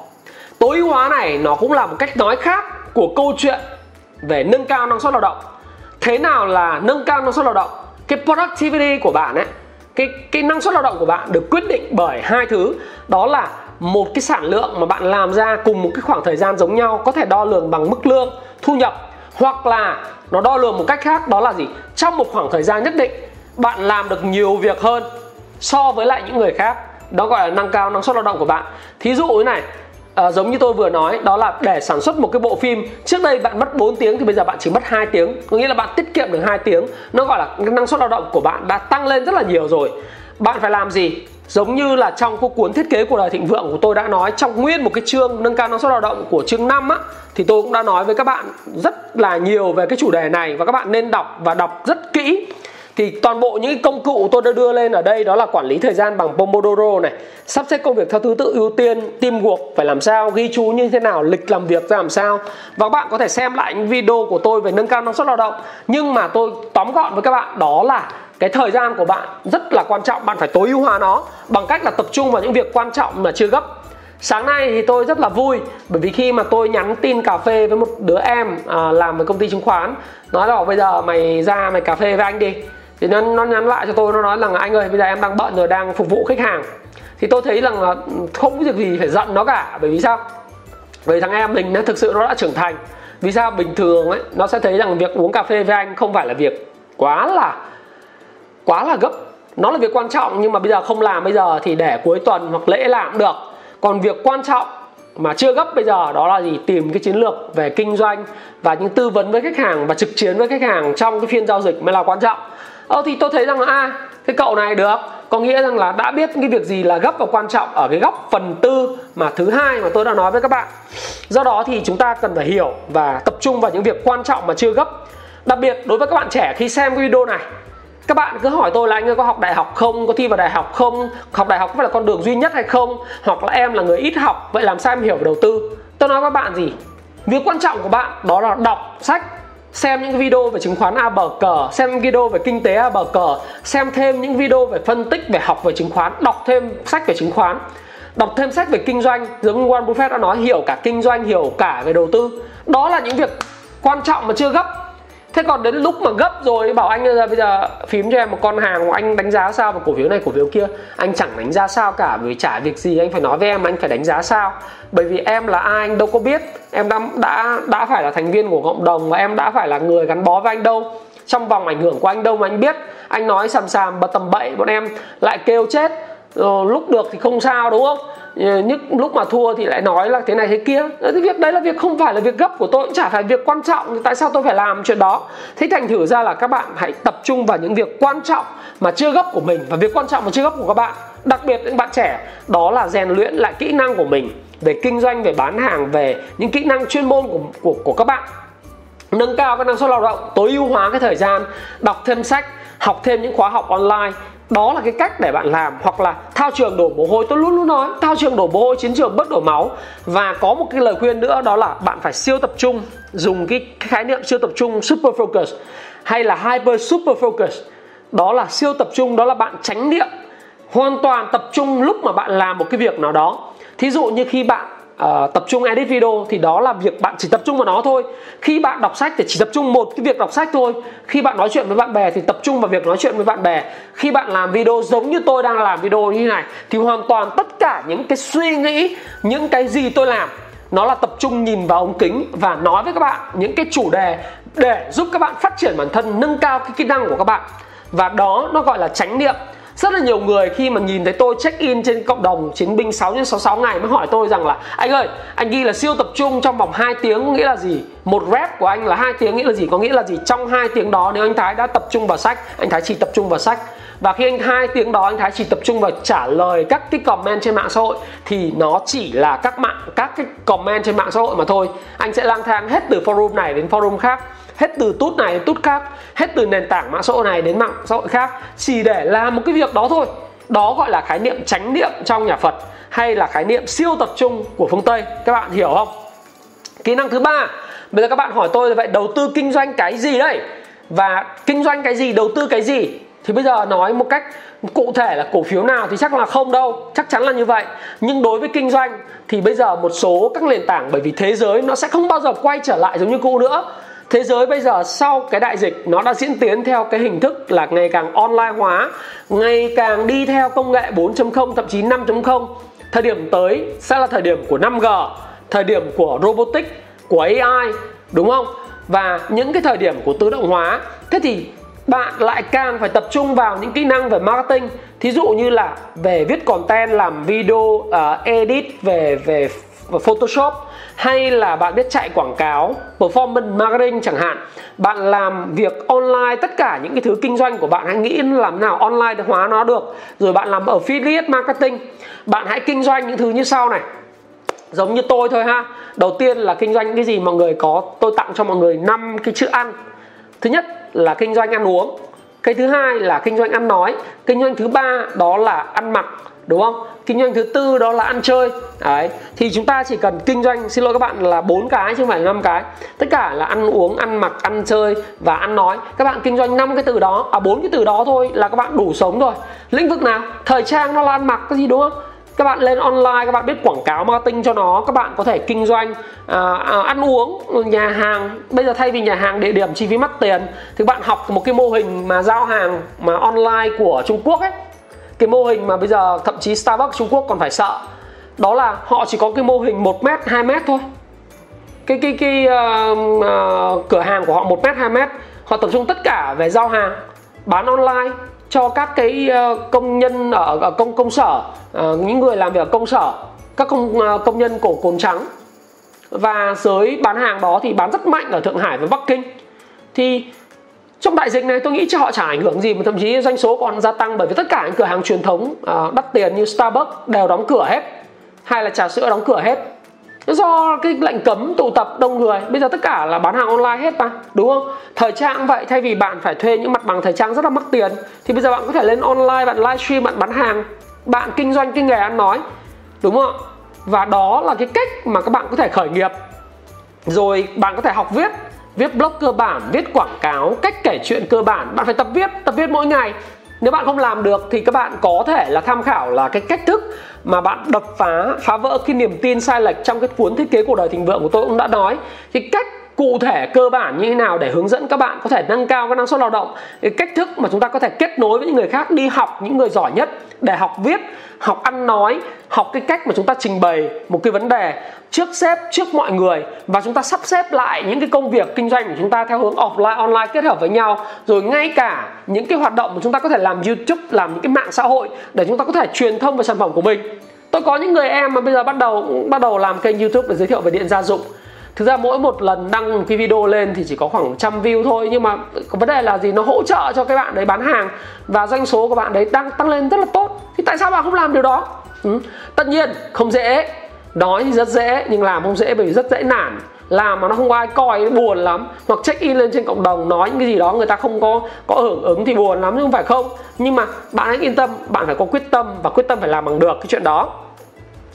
Tối ưu hóa này nó cũng là một cách nói khác của câu chuyện về nâng cao năng suất lao động. Thế nào là nâng cao năng suất lao động? Cái productivity của bạn ấy, cái cái năng suất lao động của bạn được quyết định bởi hai thứ. Đó là một cái sản lượng mà bạn làm ra cùng một cái khoảng thời gian giống nhau có thể đo lường bằng mức lương thu nhập hoặc là nó đo lường một cách khác đó là gì? Trong một khoảng thời gian nhất định bạn làm được nhiều việc hơn so với lại những người khác. Đó gọi là nâng cao năng suất lao động của bạn. Thí dụ như này à, giống như tôi vừa nói đó là để sản xuất một cái bộ phim. Trước đây bạn mất 4 tiếng thì bây giờ bạn chỉ mất 2 tiếng. Có nghĩa là bạn tiết kiệm được 2 tiếng. Nó gọi là năng suất lao động của bạn đã tăng lên rất là nhiều rồi. Bạn phải làm gì? Giống như là trong cái cuốn thiết kế của đời thịnh vượng của tôi đã nói, trong nguyên một cái chương nâng cao năng suất lao động của chương 5 á, thì tôi cũng đã nói với các bạn rất là nhiều về cái chủ đề này và các bạn nên đọc và đọc rất kỹ. Thì toàn bộ những công cụ tôi đã đưa lên ở đây đó là quản lý thời gian bằng Pomodoro này, sắp xếp công việc theo thứ tự ưu tiên teamwork phải làm sao, ghi chú như thế nào, lịch làm việc ra làm sao. Và các bạn có thể xem lại những video của tôi về nâng cao năng suất lao động, nhưng mà tôi tóm gọn với các bạn đó là cái thời gian của bạn rất là quan trọng bạn phải tối ưu hóa nó bằng cách là tập trung vào những việc quan trọng mà chưa gấp. Sáng nay thì tôi rất là vui bởi vì khi mà tôi nhắn tin cà phê với một đứa em à, làm với công ty chứng khoán nói là bây giờ mày ra mày cà phê với anh đi. Thì nó, nó nhắn lại cho tôi nó nói rằng anh ơi bây giờ em đang bận rồi đang phục vụ khách hàng. Thì tôi thấy rằng là không có việc gì phải giận nó cả bởi vì sao? Bởi thằng em mình nó thực sự nó đã trưởng thành. Vì sao? Bình thường ấy nó sẽ thấy rằng việc uống cà phê với anh không phải là việc quá là quá là gấp. Nó là việc quan trọng, nhưng mà bây giờ không làm bây giờ thì để cuối tuần hoặc lễ làm cũng được. Còn việc quan trọng mà chưa gấp bây giờ đó là gì? Tìm cái chiến lược về kinh doanh và những tư vấn với khách hàng và trực chiến với khách hàng trong cái phiên giao dịch mới là quan trọng. Ờ thì tôi thấy rằng là a cái cậu này được. Có nghĩa rằng là đã biết cái việc gì là gấp và quan trọng ở cái góc phần tư mà thứ hai mà tôi đã nói với các bạn. Do đó thì chúng ta cần phải hiểu và tập trung vào những việc quan trọng mà chưa gấp. Đặc biệt đối với các bạn trẻ khi xem cái video này các bạn cứ hỏi tôi là anh ơi có học đại học không? Có thi vào đại học không? Học đại học có phải là con đường duy nhất hay không? Hoặc là em là người ít học vậy làm sao em hiểu về đầu tư? Tôi nói với bạn gì? Việc quan trọng của bạn đó là đọc sách xem những video về chứng khoán A bờ cờ, xem video về kinh tế A bờ cờ, xem thêm những video về phân tích về học về chứng khoán, đọc thêm sách về chứng khoán, đọc thêm sách về kinh doanh, giống như Warren Buffett đã nói hiểu cả kinh doanh, hiểu cả về đầu tư. Đó là những việc quan trọng mà chưa gấp thế còn đến lúc mà gấp rồi, bảo anh là bây giờ phím cho em một con hàng, anh đánh giá sao vào cổ phiếu này, cổ phiếu kia? Anh chẳng đánh giá sao cả, vì chả việc gì anh phải nói với em anh phải đánh giá sao. Bởi vì em là ai anh đâu có biết. Em đã đã đã phải là thành viên của cộng đồng và em đã phải là người gắn bó với anh đâu. Trong vòng ảnh hưởng của anh đâu mà anh biết. Anh nói sàm sàm bật tầm bậy, bọn em lại kêu chết. Rồi lúc được thì không sao, đúng không? Ờ, những lúc mà thua thì lại nói là thế này thế kia. Ờ, cái việc đấy là việc không phải là việc gấp của tôi cũng chả phải việc quan trọng. Thì tại sao tôi phải làm chuyện đó? Thế thành thử ra là các bạn hãy tập trung vào những việc quan trọng mà chưa gấp của mình và việc quan trọng mà chưa gấp của các bạn. Đặc biệt những bạn trẻ đó là rèn luyện lại kỹ năng của mình về kinh doanh về bán hàng về những kỹ năng chuyên môn của của, của các bạn. Nâng cao cái năng suất lao động tối ưu hóa cái thời gian đọc thêm sách học thêm những khóa học online đó là cái cách để bạn làm, hoặc là thao trường đổ mồ hôi, tôi luôn luôn nói, thao trường đổ mồ hôi chiến trường bất đổ máu. Và có một cái lời khuyên nữa, đó là bạn phải siêu tập trung, dùng cái khái niệm siêu tập trung super focus, hay là hyper super focus. Đó là siêu tập trung, đó là bạn tránh niệm, hoàn toàn tập trung lúc mà bạn làm một cái việc nào đó. Thí dụ như khi bạn uh, tập trung edit video thì đó là việc bạn chỉ tập trung vào nó thôi. Khi bạn đọc sách thì chỉ tập trung một cái việc đọc sách thôi. Khi bạn nói chuyện với bạn bè thì tập trung vào việc nói chuyện với bạn bè. Khi bạn làm video giống như tôi đang làm video như thế này thì hoàn toàn tất cả những cái suy nghĩ những cái gì tôi làm nó là tập trung nhìn vào ống kính và nói với các bạn những cái chủ đề để giúp các bạn phát triển bản thân nâng cao cái kỹ năng của các bạn. Và đó nó gọi là chánh niệm rất là nhiều người khi mà nhìn thấy tôi check in trên cộng đồng chiến binh 6 trên 66 ngày mới hỏi tôi rằng là, anh ơi, anh ghi là siêu tập trung trong vòng 2 tiếng có nghĩa là gì? Một rep của anh là hai tiếng nghĩa là gì? Có nghĩa là gì? Trong hai tiếng đó, nếu anh Thái đã tập trung vào sách, anh Thái chỉ tập trung vào sách. Và khi anh hai tiếng đó, anh Thái chỉ tập trung vào trả lời các cái comment trên mạng xã hội, thì nó chỉ là các mạng, các cái comment trên mạng xã hội mà thôi. Anh sẽ lang thang hết từ forum này đến forum khác hết từ tút này đến tút khác, hết từ nền tảng mạng xã hội này đến mạng xã hội khác, chỉ để làm một cái việc đó thôi. Đó gọi là khái niệm chánh niệm trong nhà Phật, hay là khái niệm siêu tập trung của phương Tây. Các bạn hiểu không? Kỹ năng thứ ba, bây giờ các bạn hỏi tôi là vậy, đầu tư kinh doanh cái gì đây và kinh doanh cái gì, đầu tư cái gì? Thì bây giờ nói một cách cụ thể là cổ phiếu nào thì chắc là không đâu, chắc chắn là như vậy. Nhưng đối với kinh doanh thì bây giờ một số các nền tảng, bởi vì thế giới nó sẽ không bao giờ quay trở lại giống như cũ nữa thế giới bây giờ sau cái đại dịch nó đã diễn tiến theo cái hình thức là ngày càng online hóa ngày càng đi theo công nghệ 4.0 thậm chí 5.0 thời điểm tới sẽ là thời điểm của 5G thời điểm của robotics của AI đúng không? Và những cái thời điểm của tự động hóa. Thế thì bạn lại càng phải tập trung vào những kỹ năng về marketing. Thí dụ như là về viết content làm video uh, edit về về photoshop, hay là bạn biết chạy quảng cáo, performance marketing chẳng hạn. Bạn làm việc online, tất cả những cái thứ kinh doanh của bạn hãy nghĩ làm nào online hóa nó được. Rồi bạn làm affiliate marketing, bạn hãy kinh doanh những thứ như sau này. Giống như tôi thôi ha. Đầu tiên là kinh doanh cái gì mọi người có, tôi tặng cho mọi người năm cái chữ ăn. Thứ nhất là kinh doanh ăn uống. Cái thứ hai là kinh doanh ăn nói. Kinh doanh thứ ba đó là ăn mặc đúng không? Kinh doanh thứ tư đó là ăn chơi. Đấy thì chúng ta chỉ cần kinh doanh xin lỗi các bạn là bốn cái chứ không phải năm cái. Tất cả là ăn uống ăn mặc ăn chơi và ăn nói. Các bạn kinh doanh năm cái từ đó à bốn cái từ đó thôi là các bạn đủ sống rồi. Lĩnh vực nào? Thời trang nó là ăn mặc cái gì đúng không? Các bạn lên online các bạn biết quảng cáo marketing cho nó các bạn có thể kinh doanh à, à, ăn uống nhà hàng. Bây giờ thay vì nhà hàng địa điểm chi phí mắc tiền thì bạn học một cái mô hình mà giao hàng mà online của Trung Quốc ấy cái mô hình mà bây giờ thậm chí Starbucks Trung Quốc còn phải sợ. Đó là họ chỉ có cái mô hình 1 mét 2 mét thôi. Cái cái cái uh, uh, cửa hàng của họ 1 mét 2 mét. Họ tập trung tất cả về giao hàng bán online cho các cái ờ, công nhân ở, ở công công sở uh, những người làm việc ở công sở các công uh, công nhân cổ cồn trắng. Và giới bán hàng đó thì bán rất mạnh ở Thượng Hải và Bắc Kinh. Thì trong đại dịch này tôi nghĩ cho họ chả ảnh hưởng gì mà thậm chí doanh số còn gia tăng bởi vì tất cả những cửa hàng truyền thống uh, đắt tiền như Starbucks đều đóng cửa hết hay là trà sữa đóng cửa hết. Do cái lệnh cấm tụ tập đông người bây giờ tất cả là bán hàng online hết mà đúng không? Thời trang cũng vậy thay vì bạn phải thuê những mặt bằng thời trang rất là mắc tiền thì bây giờ bạn có thể lên online bạn livestream bạn bán hàng bạn kinh doanh cái nghề ăn nói đúng không? Và đó là cái cách mà các bạn có thể khởi nghiệp. Rồi bạn có thể học viết viết blog cơ bản, viết quảng cáo, cách kể chuyện cơ bản. Bạn phải tập viết tập viết mỗi ngày. Nếu bạn không làm được thì các bạn có thể là tham khảo là cái cách thức mà bạn đập phá phá vỡ cái niềm tin sai lệch trong cái cuốn thiết kế cuộc đời thịnh vượng của tôi cũng đã nói. Cái cách cụ thể, cơ bản như thế nào để hướng dẫn các bạn có thể nâng cao cái năng suất lao động? Cái cách thức mà chúng ta có thể kết nối với những người khác, đi học những người giỏi nhất để học viết, học ăn nói, học cái cách mà chúng ta trình bày một cái vấn đề trước sếp, trước mọi người và chúng ta sắp xếp lại những cái công việc kinh doanh của chúng ta theo hướng offline, online kết hợp với nhau. Rồi ngay cả những cái hoạt động mà chúng ta có thể làm youtube, làm những cái mạng xã hội để chúng ta có thể truyền thông về sản phẩm của mình. Tôi có những người em mà bây giờ bắt đầu bắt đầu làm kênh youtube để giới thiệu về điện gia dụng thực ra mỗi một lần đăng một cái video lên thì chỉ có khoảng trăm view thôi, nhưng mà vấn đề là gì? Nó hỗ trợ cho các bạn đấy bán hàng và doanh số của bạn đấy đang tăng lên rất là tốt. Thì tại sao bạn không làm điều đó? Ừ. tất nhiên, không dễ. Nói thì rất dễ, nhưng làm không dễ bởi vì rất dễ nản. Làm mà nó không có ai coi buồn lắm. Hoặc check in lên trên cộng đồng, nói những cái gì đó người ta không có có hưởng ứng thì buồn lắm chứ không phải không. Nhưng mà bạn hãy yên tâm, bạn phải có quyết tâm và quyết tâm phải làm bằng được cái chuyện đó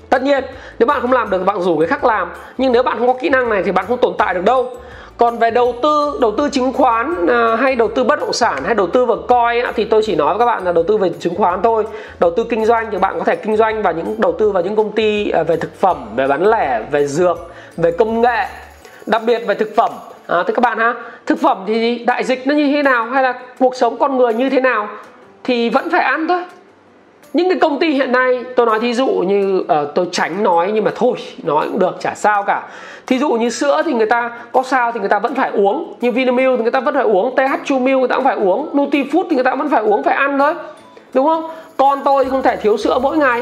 tất nhiên nếu bạn không làm được bạn rủ người khác làm. Nhưng nếu bạn không có kỹ năng này thì bạn không tồn tại được đâu. Còn về đầu tư đầu tư chứng khoán à, hay đầu tư bất động sản hay đầu tư vào coi thì tôi chỉ nói với các bạn là đầu tư về chứng khoán thôi. Đầu tư kinh doanh thì bạn có thể kinh doanh vào những đầu tư vào những công ty à, về thực phẩm về bán lẻ về dược về công nghệ đặc biệt về thực phẩm. À, thì các bạn ha thực phẩm thì đại dịch nó như thế nào hay là cuộc sống con người như thế nào thì vẫn phải ăn thôi những cái công ty hiện nay tôi nói thí dụ như uh, tôi tránh nói nhưng mà thôi nói cũng được chả sao cả thí dụ như sữa thì người ta có sao thì người ta vẫn phải uống như Vinamilk thì người ta vẫn phải uống TH Chu Milk người ta cũng phải uống Nutifood thì người ta vẫn phải uống phải ăn thôi đúng không con tôi thì không thể thiếu sữa mỗi ngày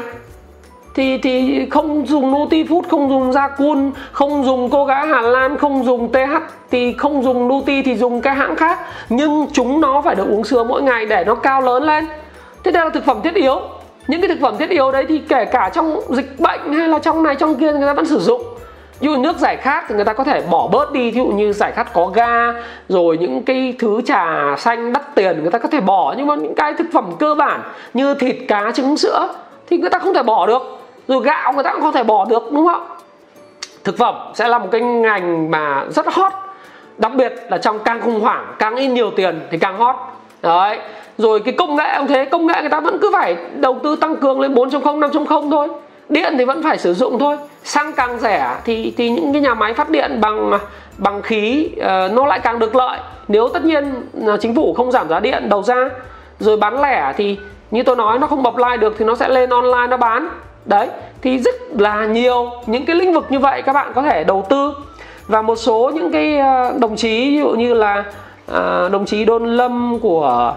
thì thì không dùng Nutifood, không dùng Yakun, không dùng cô gái Hà Lan, không dùng TH thì không dùng Nuti thì dùng cái hãng khác. Nhưng chúng nó phải được uống sữa mỗi ngày để nó cao lớn lên. Thế đây là thực phẩm thiết yếu những cái thực phẩm thiết yếu đấy thì kể cả trong dịch bệnh hay là trong này, trong kia người ta vẫn sử dụng. Ví dụ nước giải khát thì người ta có thể bỏ bớt đi, ví dụ như giải khát có ga, rồi những cái thứ trà xanh đắt tiền người ta có thể bỏ. Nhưng mà những cái thực phẩm cơ bản như thịt, cá, trứng, sữa thì người ta không thể bỏ được. Rồi gạo người ta cũng không thể bỏ được, đúng không thực phẩm sẽ là một cái ngành mà rất hot. Đặc biệt là trong càng khủng hoảng, càng in nhiều tiền thì càng hot. Đấy rồi cái công nghệ cũng thế công nghệ người ta vẫn cứ phải đầu tư tăng cường lên 4.0 5.0 thôi. Điện thì vẫn phải sử dụng thôi. Xăng càng rẻ thì thì những cái nhà máy phát điện bằng bằng khí uh, nó lại càng được lợi. Nếu tất nhiên uh, chính phủ không giảm giá điện đầu ra rồi bán lẻ thì như tôi nói nó không bập lai được thì nó sẽ lên online nó bán. Đấy thì rất là nhiều những cái lĩnh vực như vậy các bạn có thể đầu tư. Và một số những cái ờ, đồng chí ví dụ như là uh, đồng chí Đôn Lâm của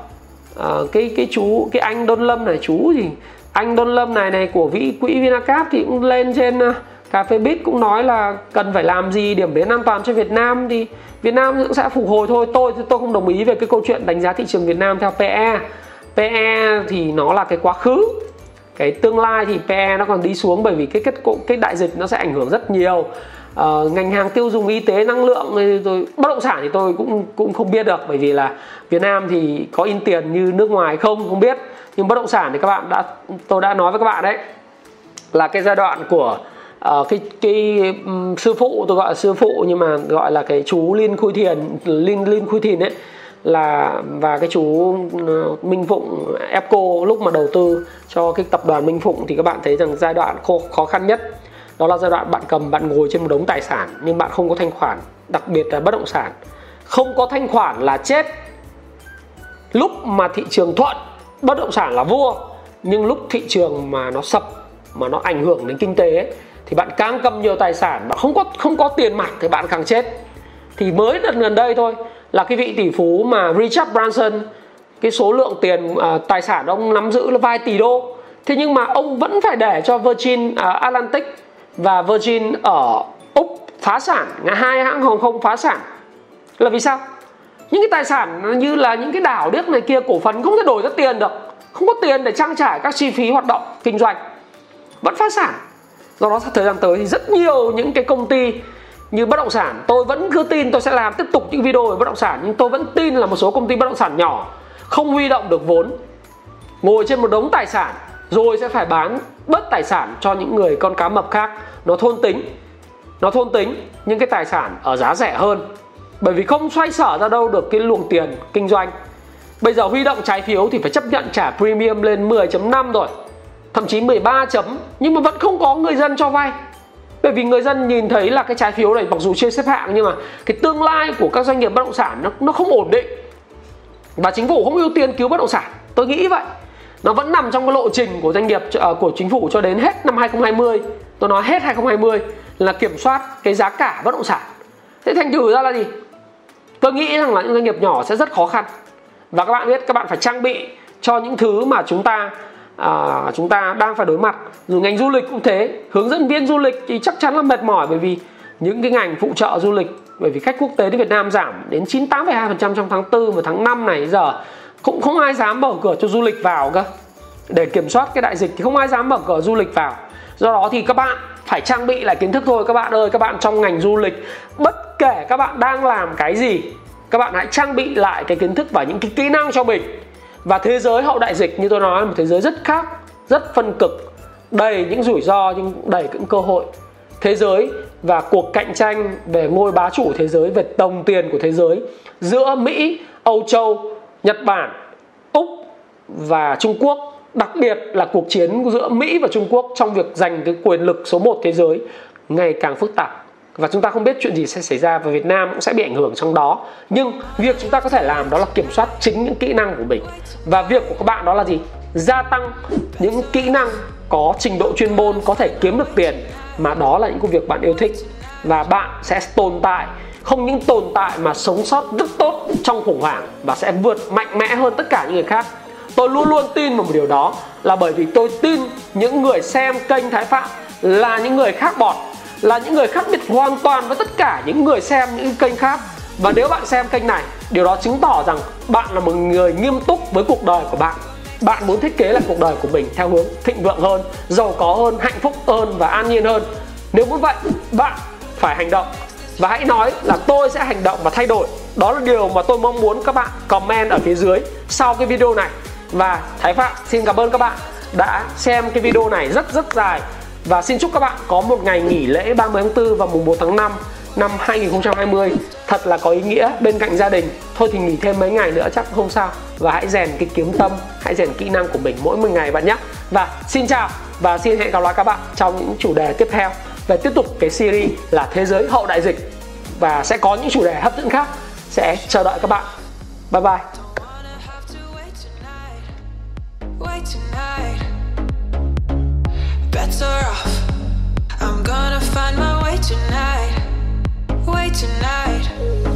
uh, cái cái chú cái anh Đôn Lâm này chú gì? Anh Đôn Lâm này này của vĩ quỹ Vinacap thì cũng lên trên uh, cà phê bit cũng nói là cần phải làm gì điểm đến an toàn cho Việt Nam thì Việt Nam cũng sẽ phục hồi thôi. Tôi tôi không đồng ý về cái câu chuyện đánh giá thị trường Việt Nam theo PE PE thì nó là cái quá khứ. Cái tương lai thì PE nó còn đi xuống bởi vì cái kết cái đại dịch nó sẽ ảnh hưởng rất nhiều uh, ngành hàng tiêu dùng y tế năng lượng rồi bất động sản thì tôi cũng cũng không biết được bởi vì là Việt Nam thì có in tiền như nước ngoài không không biết. Nhưng bất động sản thì các bạn đã tôi đã nói với các bạn đấy là cái giai đoạn của uh, cái cái um, sư phụ tôi gọi là sư phụ nhưng mà gọi là cái chú Liên Khui Thiền Liên Liên Khui Thiền ấy là và cái chú ờ, Minh Phụng Epco lúc mà đầu tư cho cái tập đoàn Minh Phụng thì các bạn thấy rằng giai đoạn khó, khó khăn nhất đó là giai đoạn bạn cầm bạn ngồi trên một đống tài sản nhưng bạn không có thanh khoản đặc biệt là bất động sản. Không có thanh khoản là chết. Lúc mà thị trường thuận bất động sản là vua. Nhưng lúc thị trường mà nó sập mà nó ảnh hưởng đến kinh tế ấy, thì bạn càng cầm nhiều tài sản mà không có không có tiền mặt thì bạn càng chết. Thì mới đợt gần đây thôi là cái vị tỷ phú mà Richard Branson cái số lượng tiền à, tài sản ông nắm giữ là vài tỷ đô. Thế nhưng mà ông vẫn phải để cho Virgin à, Atlantic và Virgin ở Úc phá sản hai hãng hàng không phá sản. Là vì sao? Những cái tài sản như là những cái đảo điếc này kia, cổ phần không thể đổi ra tiền được. Không có tiền để trang trải các chi phí hoạt động, kinh doanh. Vẫn phá sản. Do đó, thời gian tới thì rất nhiều những cái công ty như bất động sản, tôi vẫn cứ tin tôi sẽ làm tiếp tục những video về bất động sản, nhưng tôi vẫn tin là một số công ty bất động sản nhỏ không huy động được vốn, ngồi trên một đống tài sản rồi sẽ phải bán bớt tài sản cho những người con cá mập khác. Nó thôn tính nó thôn tính những cái tài sản ở giá rẻ hơn. Bởi vì không xoay sở ra đâu được cái luồng tiền kinh doanh. Bây giờ huy động trái phiếu thì phải chấp nhận trả premium lên 10.5 rồi. Thậm chí 13 chấm nhưng mà vẫn không có người dân cho vay. Bởi vì người dân nhìn thấy là cái trái phiếu này mặc dù chưa xếp hạng nhưng mà cái tương lai của các doanh nghiệp bất động sản nó, nó không ổn định. Và chính phủ không ưu tiên cứu bất động sản. Tôi nghĩ vậy nó vẫn nằm trong cái lộ trình của doanh nghiệp à, của chính phủ cho đến hết năm 2020 tôi nói hết 2020 là kiểm soát cái giá cả bất động sản. Thế thành thử ra là gì? Tôi nghĩ rằng là những doanh nghiệp nhỏ sẽ rất khó khăn. Và các bạn biết các bạn phải trang bị cho những thứ mà chúng ta à, chúng ta đang phải đối mặt. Rồi ngành du lịch cũng thế hướng dẫn viên du lịch thì chắc chắn là mệt mỏi bởi vì những cái ngành phụ trợ du lịch. Bởi vì khách quốc tế đến Việt Nam giảm đến 98,2% trong tháng 4 và tháng 5 này. Giờ cũng không ai dám mở cửa cho du lịch vào cơ. Để kiểm soát cái đại dịch thì không ai dám mở cửa du lịch vào. Do đó thì các bạn phải trang bị lại kiến thức thôi. Các bạn ơi các bạn trong ngành du lịch bất kể các bạn đang làm cái gì các bạn hãy trang bị lại cái kiến thức và những cái kỹ năng cho mình. Và thế giới hậu đại dịch như tôi nói một thế giới rất khác rất phân cực đầy những rủi ro nhưng đầy những cơ hội. Thế giới và cuộc cạnh tranh về ngôi bá chủ thế giới về đồng tiền của thế giới giữa Mỹ, Âu Châu, Nhật Bản, Úc và Trung Quốc. Đặc biệt là cuộc chiến giữa Mỹ và Trung Quốc trong việc giành cái quyền lực số 1 thế giới ngày càng phức tạp. Và chúng ta không biết chuyện gì sẽ xảy ra và Việt Nam cũng sẽ bị ảnh hưởng trong đó. Nhưng việc chúng ta có thể làm đó là kiểm soát chính những kỹ năng của mình. Và việc của các bạn đó là gì? Gia tăng những kỹ năng có trình độ chuyên môn có thể kiếm được tiền mà đó là những công việc bạn yêu thích. Và bạn sẽ tồn tại không những tồn tại mà sống sót rất tốt trong khủng hoảng và sẽ vượt mạnh mẽ hơn tất cả những người khác. Tôi luôn luôn tin vào một điều đó là bởi vì tôi tin những người xem kênh thái phạm là những người khác bọt, là những người khác biệt hoàn toàn với tất cả những người xem những kênh khác. Và nếu bạn xem kênh này, điều đó chứng tỏ rằng bạn là một người nghiêm túc với cuộc đời của bạn. Bạn muốn thiết kế lại cuộc đời của mình theo hướng thịnh vượng hơn, giàu có hơn, hạnh phúc hơn và an nhiên hơn. Nếu muốn vậy, bạn phải hành động và hãy nói là tôi sẽ hành động và thay đổi. Đó là điều mà tôi mong muốn các bạn comment ở phía dưới sau cái video này. Và Thái Phạm, xin cảm ơn các bạn đã xem cái video này rất rất dài. Và xin chúc các bạn có một ngày nghỉ lễ 30 tháng 4 và mùng 1 tháng 5 năm 2020 thật là có ý nghĩa bên cạnh gia đình. Thôi thì nghỉ thêm mấy ngày nữa chắc không sao. Và hãy rèn cái kiếm tâm, hãy rèn kỹ năng của mình mỗi một ngày bạn nhé. Và xin chào và xin hẹn gặp lại các bạn trong những chủ đề tiếp theo về tiếp tục cái series là thế giới hậu đại dịch và sẽ có những chủ đề hấp dẫn khác sẽ chờ đợi các bạn bye bye better off. I'm gonna find my way tonight. Way tonight.